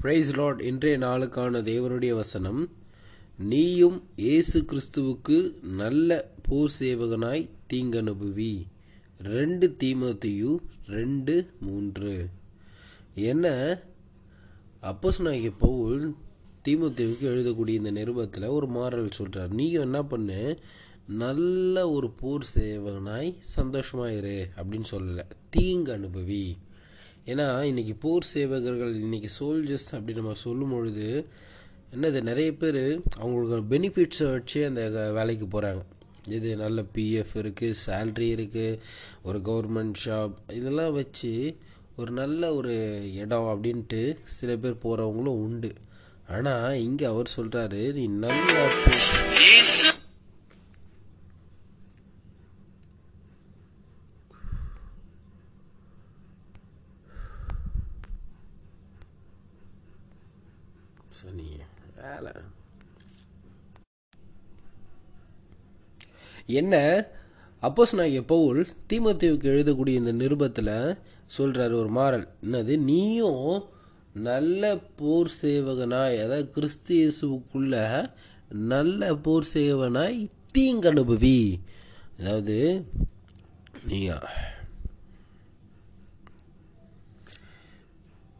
Price Lord இன்றைய நாளுக்கான தேவனுடைய வசனம் நீயும் இயேசு கிறிஸ்துவுக்கு நல்ல போர் சேவகனாய் தீங்கனுபவி. ரெண்டு தீமோத்தேயு ரெண்டு மூன்று. என்ன? நாயகி பவுல் தீமோத்தேயுவுக்கு எழுதக்கூடிய இந்த நிருபத்தில் ஒரு மாறல் சொல்கிறார் நீயும் என்ன பண்ணு? நல்ல ஒரு போர் சேவகனாய் சந்தோஷமா இரு அப்படின்னு சொல்லலை. தீங்கு அனுபவி ஏன்னா இன்னைக்கு போர் சேவகர்கள் இன்னைக்கு சோல்ஜர்ஸ் அப்படி நம்ம சொல்லும் பொழுது என்னது நிறைய பேர் அவங்களுக்கு பெனிஃபிட்ஸை வச்சு அந்த க- வேலைக்கு போகிறாங்க இது நல்ல பிஎஃப் இருக்குது சேல்ரி இருக்குது ஒரு கவர்மெண்ட் ஷாப் இதெல்லாம் வச்சு ஒரு நல்ல ஒரு இடம் அப்படின்ட்டு சில பேர் போகிறவங்களும் உண்டு. ஆனால் இங்கே அவர் சொல்கிறாரு நீ நல்லா போ- வேலை என்ன? அப்போஸ் நான் பவுல் தீமத்தேவுக்கு எழுதக்கூடிய இந்த நிருபத்தில் சொல்கிறாரு ஒரு மாறல். என்னது? நீயும் நல்ல போர் சேவகனாய் அதாவது கிறிஸ்தியேசுவுக்குள்ள நல்ல போர் சேவனாய் தீங்கனுபவி அதாவது நீயா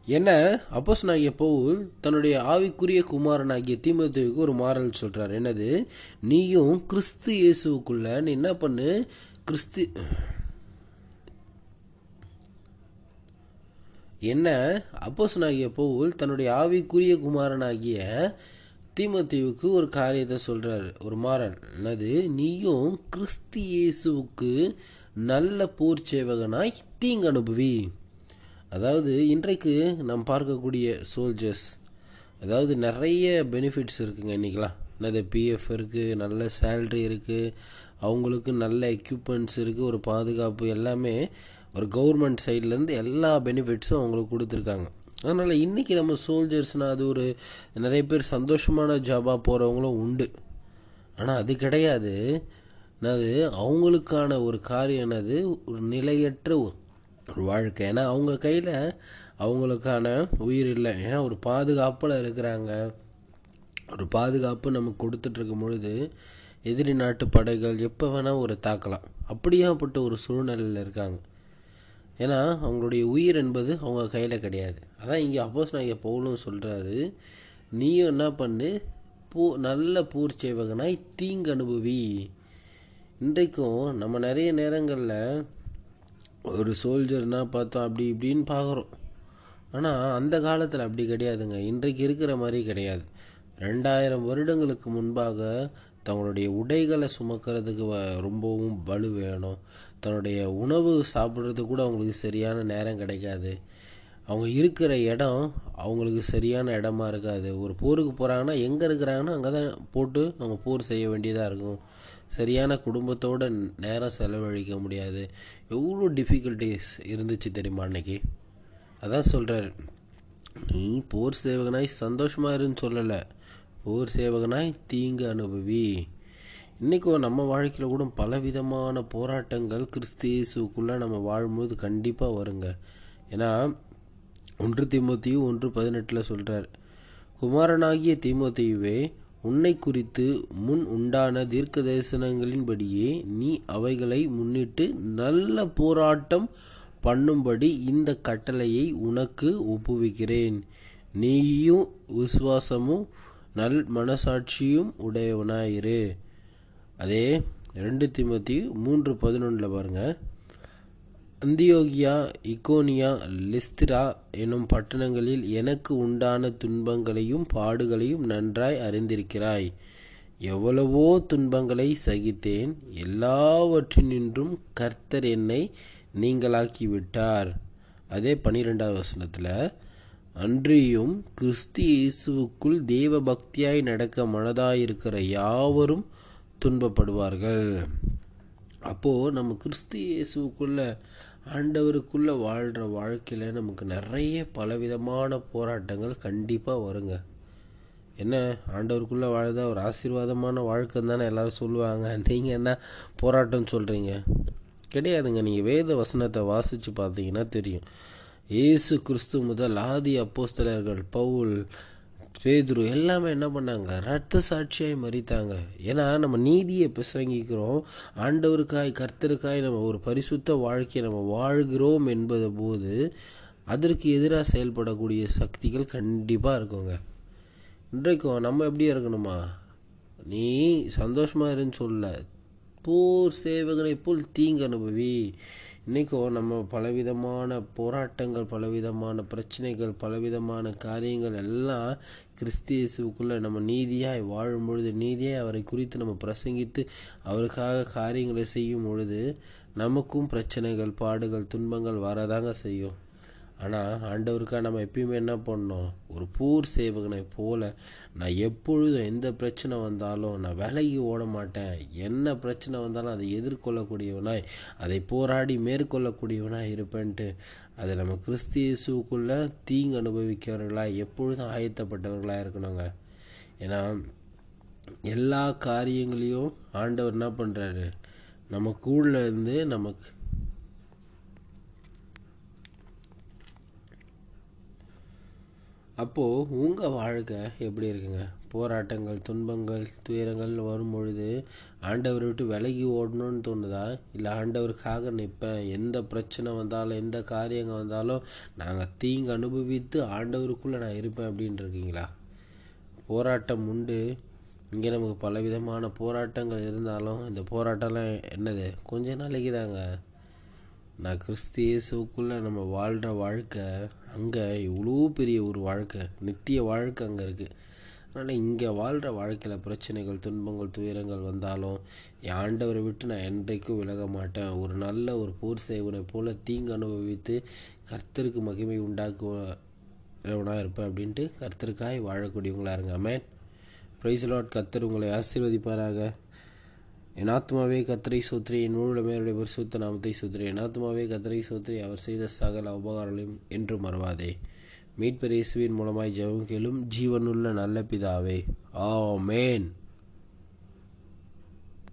என்ன? அப்போஸ் நாகிய பவுல் தன்னுடைய ஆவிக்குரிய குமாரனாகிய தீமத்துவுக்கு ஒரு மாறல் சொல்கிறார் என்னது? நீயும் கிறிஸ்து இயேசுக்குள்ள நீ என்ன பண்ணு? கிறிஸ்து என்ன? அப்போஸ் நாகிய பவுல் தன்னுடைய ஆவிக்குரிய குமாரனாகிய தீமத்தீவுக்கு ஒரு காரியத்தை சொல்கிறார் ஒரு மாறல். என்னது? நீயும் கிறிஸ்து இயேசுவுக்கு நல்ல போர் சேவகனாய் தீங்கு அனுபவி. அதாவது இன்றைக்கு நாம் பார்க்கக்கூடிய சோல்ஜர்ஸ் அதாவது நிறைய பெனிஃபிட்ஸ் இருக்குங்க இன்றைக்கெலாம் என்னது பிஎஃப் இருக்குது நல்ல சேல்ரி இருக்குது அவங்களுக்கு நல்ல எக்யூப்மெண்ட்ஸ் இருக்குது ஒரு பாதுகாப்பு எல்லாமே ஒரு கவர்மெண்ட் சைட்லேருந்து எல்லா பெனிஃபிட்ஸும் அவங்களுக்கு கொடுத்துருக்காங்க. அதனால் இன்றைக்கி நம்ம சோல்ஜர்ஸ்னால் அது ஒரு நிறைய பேர் சந்தோஷமான ஜாபாக போகிறவங்களும் உண்டு. ஆனால் அது கிடையாது. என்னது அவங்களுக்கான ஒரு காரியம் என்னது ஒரு நிலையற்ற வாழ்க்கை. ஏன்னா அவங்க கையில் அவங்களுக்கான உயிர் இல்லை. ஏன்னா ஒரு பாதுகாப்பில் இருக்கிறாங்க. ஒரு பாதுகாப்பு நமக்கு கொடுத்துட்ருக்கும் பொழுது எதிரி நாட்டு படைகள் எப்போ வேணால் ஒரு தாக்கலாம். அப்படியாப்பட்ட ஒரு சூழ்நிலையில் இருக்காங்க. ஏன்னா அவங்களுடைய உயிர் என்பது அவங்க கையில் கிடையாது. அதான் இங்கே அப்போஸ் நான் இங்கே பவுலும் சொல்கிறாரு நீயும் என்ன பண்ணு? பூ நல்ல பூர் சேவகனாய் தீங்கு அனுபவி இன்றைக்கும் நம்ம நிறைய நேரங்களில் ஒரு சோல்ஜர்னால் பார்த்தோம் அப்படி இப்படின்னு பார்க்குறோம். ஆனால் அந்த காலத்தில் அப்படி கிடையாதுங்க. இன்றைக்கு இருக்கிற மாதிரி கிடையாது. ரெண்டாயிரம் வருடங்களுக்கு முன்பாக தங்களுடைய உடைகளை சுமக்கிறதுக்கு வ- ரொம்பவும் வலு வேணும். தன்னுடைய உணவு சாப்பிட்றதுக்கு கூட அவங்களுக்கு சரியான நேரம் கிடைக்காது. அவங்க இருக்கிற இடம் அவங்களுக்கு சரியான இடமா இருக்காது. ஒரு போருக்கு போகிறாங்கன்னா எங்கே இருக்கிறாங்கன்னா அங்கே தான் போட்டு அவங்க போர் செய்ய வேண்டியதாக இருக்கும். சரியான குடும்பத்தோடு நேரம் செலவழிக்க முடியாது. எவ்வளோ டிஃபிகல்ட்டிஸ் இருந்துச்சு தெரியுமா அன்னைக்கு? அதான் சொல்கிறார் நீ போர் சேவகனாய் சந்தோஷமாக இருன்னு சொல்லலை. போர் சேவகனாய் தீங்கு அனுபவி. இன்றைக்கும் நம்ம வாழ்க்கையில் கூட பலவிதமான போராட்டங்கள் கிறிஸ்தியேசுக்குள்ளே நம்ம வாழும்போது கண்டிப்பாக வருங்க. ஏன்னா ஒன்று திமுத்தியும் ஒன்று பதினெட்டில் சொல்கிறார் குமாரனாகிய திமுத்தியுவே உன்னை குறித்து முன் உண்டான தீர்க்க தரிசனங்களின்படியே நீ அவைகளை முன்னிட்டு நல்ல போராட்டம் பண்ணும்படி இந்த கட்டளையை உனக்கு ஒப்புவிக்கிறேன். நீயும் விசுவாசமும் நல் மனசாட்சியும் உடையவனாயிரு. அதே ரெண்டு திமத்தி மூன்று பதினொன்றில் பாருங்கள் அந்தியோகியா இக்கோனியா லிஸ்திரா எனும் பட்டணங்களில் எனக்கு உண்டான துன்பங்களையும் பாடுகளையும் நன்றாய் அறிந்திருக்கிறாய். எவ்வளவோ துன்பங்களை சகித்தேன் எல்லாவற்றினின்றும் கர்த்தர் என்னை நீங்களாக்கி விட்டார் அதே பனிரெண்டாவது வசனத்தில் அன்றியும் கிறிஸ்து இயேசுவுக்குள் தேவ பக்தியாய் நடக்க மனதாயிருக்கிற யாவரும் துன்பப்படுவார்கள். அப்போது நம்ம கிறிஸ்து இயேசுவுக்குள்ள ஆண்டவருக்குள்ளே வாழ்கிற வாழ்க்கையில் நமக்கு நிறைய பலவிதமான போராட்டங்கள் கண்டிப்பாக வருங்க. என்ன? ஆண்டவருக்குள்ளே வாழ்தா ஒரு ஆசீர்வாதமான வாழ்க்கை தானே எல்லோரும் சொல்லுவாங்க. நீங்கள் என்ன போராட்டம்னு சொல்கிறீங்க கிடையாதுங்க. நீங்கள் வேத வசனத்தை வாசித்து பார்த்தீங்கன்னா தெரியும். இயேசு கிறிஸ்து முதல் ஆதி அப்போஸ்தலர்கள் பவுல் பேதுரு எல்லாமே என்ன பண்ணாங்க? ரத்த சாட்சியாய் மறித்தாங்க. ஏன்னா நம்ம நீதியை பிரசங்கிக்கிறோம். ஆண்டவருக்காய் கர்த்தருக்காய் நம்ம ஒரு பரிசுத்த வாழ்க்கையை நம்ம வாழ்கிறோம் என்பது போது அதற்கு எதிராக செயல்படக்கூடிய சக்திகள் கண்டிப்பாக இருக்குங்க. இன்றைக்கும் நம்ம எப்படி இருக்கணுமா நீ சந்தோஷமாக இருன்னு சொல்ல. போர் சேவகனை போல் தீங்கு அனுபவி. இன்றைக்கும் நம்ம பலவிதமான போராட்டங்கள் பலவிதமான பிரச்சனைகள் பலவிதமான காரியங்கள் எல்லாம் கிறிஸ்தியேசுக்குள்ளே நம்ம நீதியாய் வாழும் பொழுது நீதியாய் அவரை குறித்து நம்ம பிரசங்கித்து அவருக்காக காரியங்களை செய்யும் பொழுது நமக்கும் பிரச்சனைகள் பாடுகள் துன்பங்கள் வரதாங்க செய்யும். ஆனால் ஆண்டவருக்காக நம்ம எப்பயுமே என்ன பண்ணோம் ஒரு பூர் சேவகனை போல நான் எப்பொழுதும் எந்த பிரச்சனை வந்தாலும் நான் விலகி ஓட மாட்டேன். என்ன பிரச்சனை வந்தாலும் அதை எதிர்கொள்ளக்கூடியவனாய் அதை போராடி மேற்கொள்ளக்கூடியவனாய் இருப்பேன்ட்டு. அதை நம்ம கிறிஸ்தியேசுக்குள்ளே தீங்கு அனுபவிக்கிறவர்களாக எப்பொழுதும் ஆயத்தப்பட்டவர்களாக இருக்கணுங்க. ஏன்னா எல்லா காரியங்களையும் ஆண்டவர் என்ன பண்ணுறாரு நம்ம கூடலேருந்து நமக்கு அப்போது உங்கள் வாழ்க்கை எப்படி இருக்குங்க? போராட்டங்கள் துன்பங்கள் துயரங்கள் வரும் பொழுது ஆண்டவரை விட்டு விலகி ஓடணும்னு தோணுதா? இல்லை ஆண்டவருக்காக நிற்பேன்? எந்த பிரச்சனை வந்தாலும் எந்த காரியங்கள் வந்தாலும் நாங்கள் தீங்கு அனுபவித்து ஆண்டவருக்குள்ளே நான் இருப்பேன் அப்படின்னு இருக்கீங்களா? போராட்டம் உண்டு. இங்கே நமக்கு பலவிதமான போராட்டங்கள் இருந்தாலும் இந்த போராட்டம்லாம் என்னது? கொஞ்ச நாளைக்கு தாங்க நான் கிறிஸ்து இயேசுக்குள்ளே நம்ம வாழ்கிற வாழ்க்கை அங்கே இவ்வளோ பெரிய ஒரு வாழ்க்கை நித்திய வாழ்க்கை அங்கே இருக்குது அதனால் இங்கே வாழ்கிற வாழ்க்கையில் பிரச்சனைகள் துன்பங்கள் துயரங்கள் வந்தாலும் என் ஆண்டவரை விட்டு நான் என்றைக்கும் விலக மாட்டேன். ஒரு நல்ல ஒரு போர் சேவனை போல் தீங்கு அனுபவித்து கர்த்தருக்கு மகிமை உண்டாக்குவனாக இருப்பேன் அப்படின்ட்டு கர்த்தருக்காய் வாழக்கூடியவங்களாக இருங்க. அமேன் ப்ரைஸ் லாட் கர்த்தர் உங்களை ஆசீர்வதிப்பாராக. என் ஆத்மாவே கத்திரை சோத்ரி என் முழுமையுடைய பரிசுத்த நாமத்தை சோத்ரி. என் ஆத்மாவே கத்தரை சோத்ரி அவர் செய்த சகல உபகாரங்களையும் என்று மறவாதே. மீட்பர் இயேசுவின் மூலமாய் ஜெபம் கேளும் ஜீவனுள்ள நல்ல பிதாவே. ஆ மேன்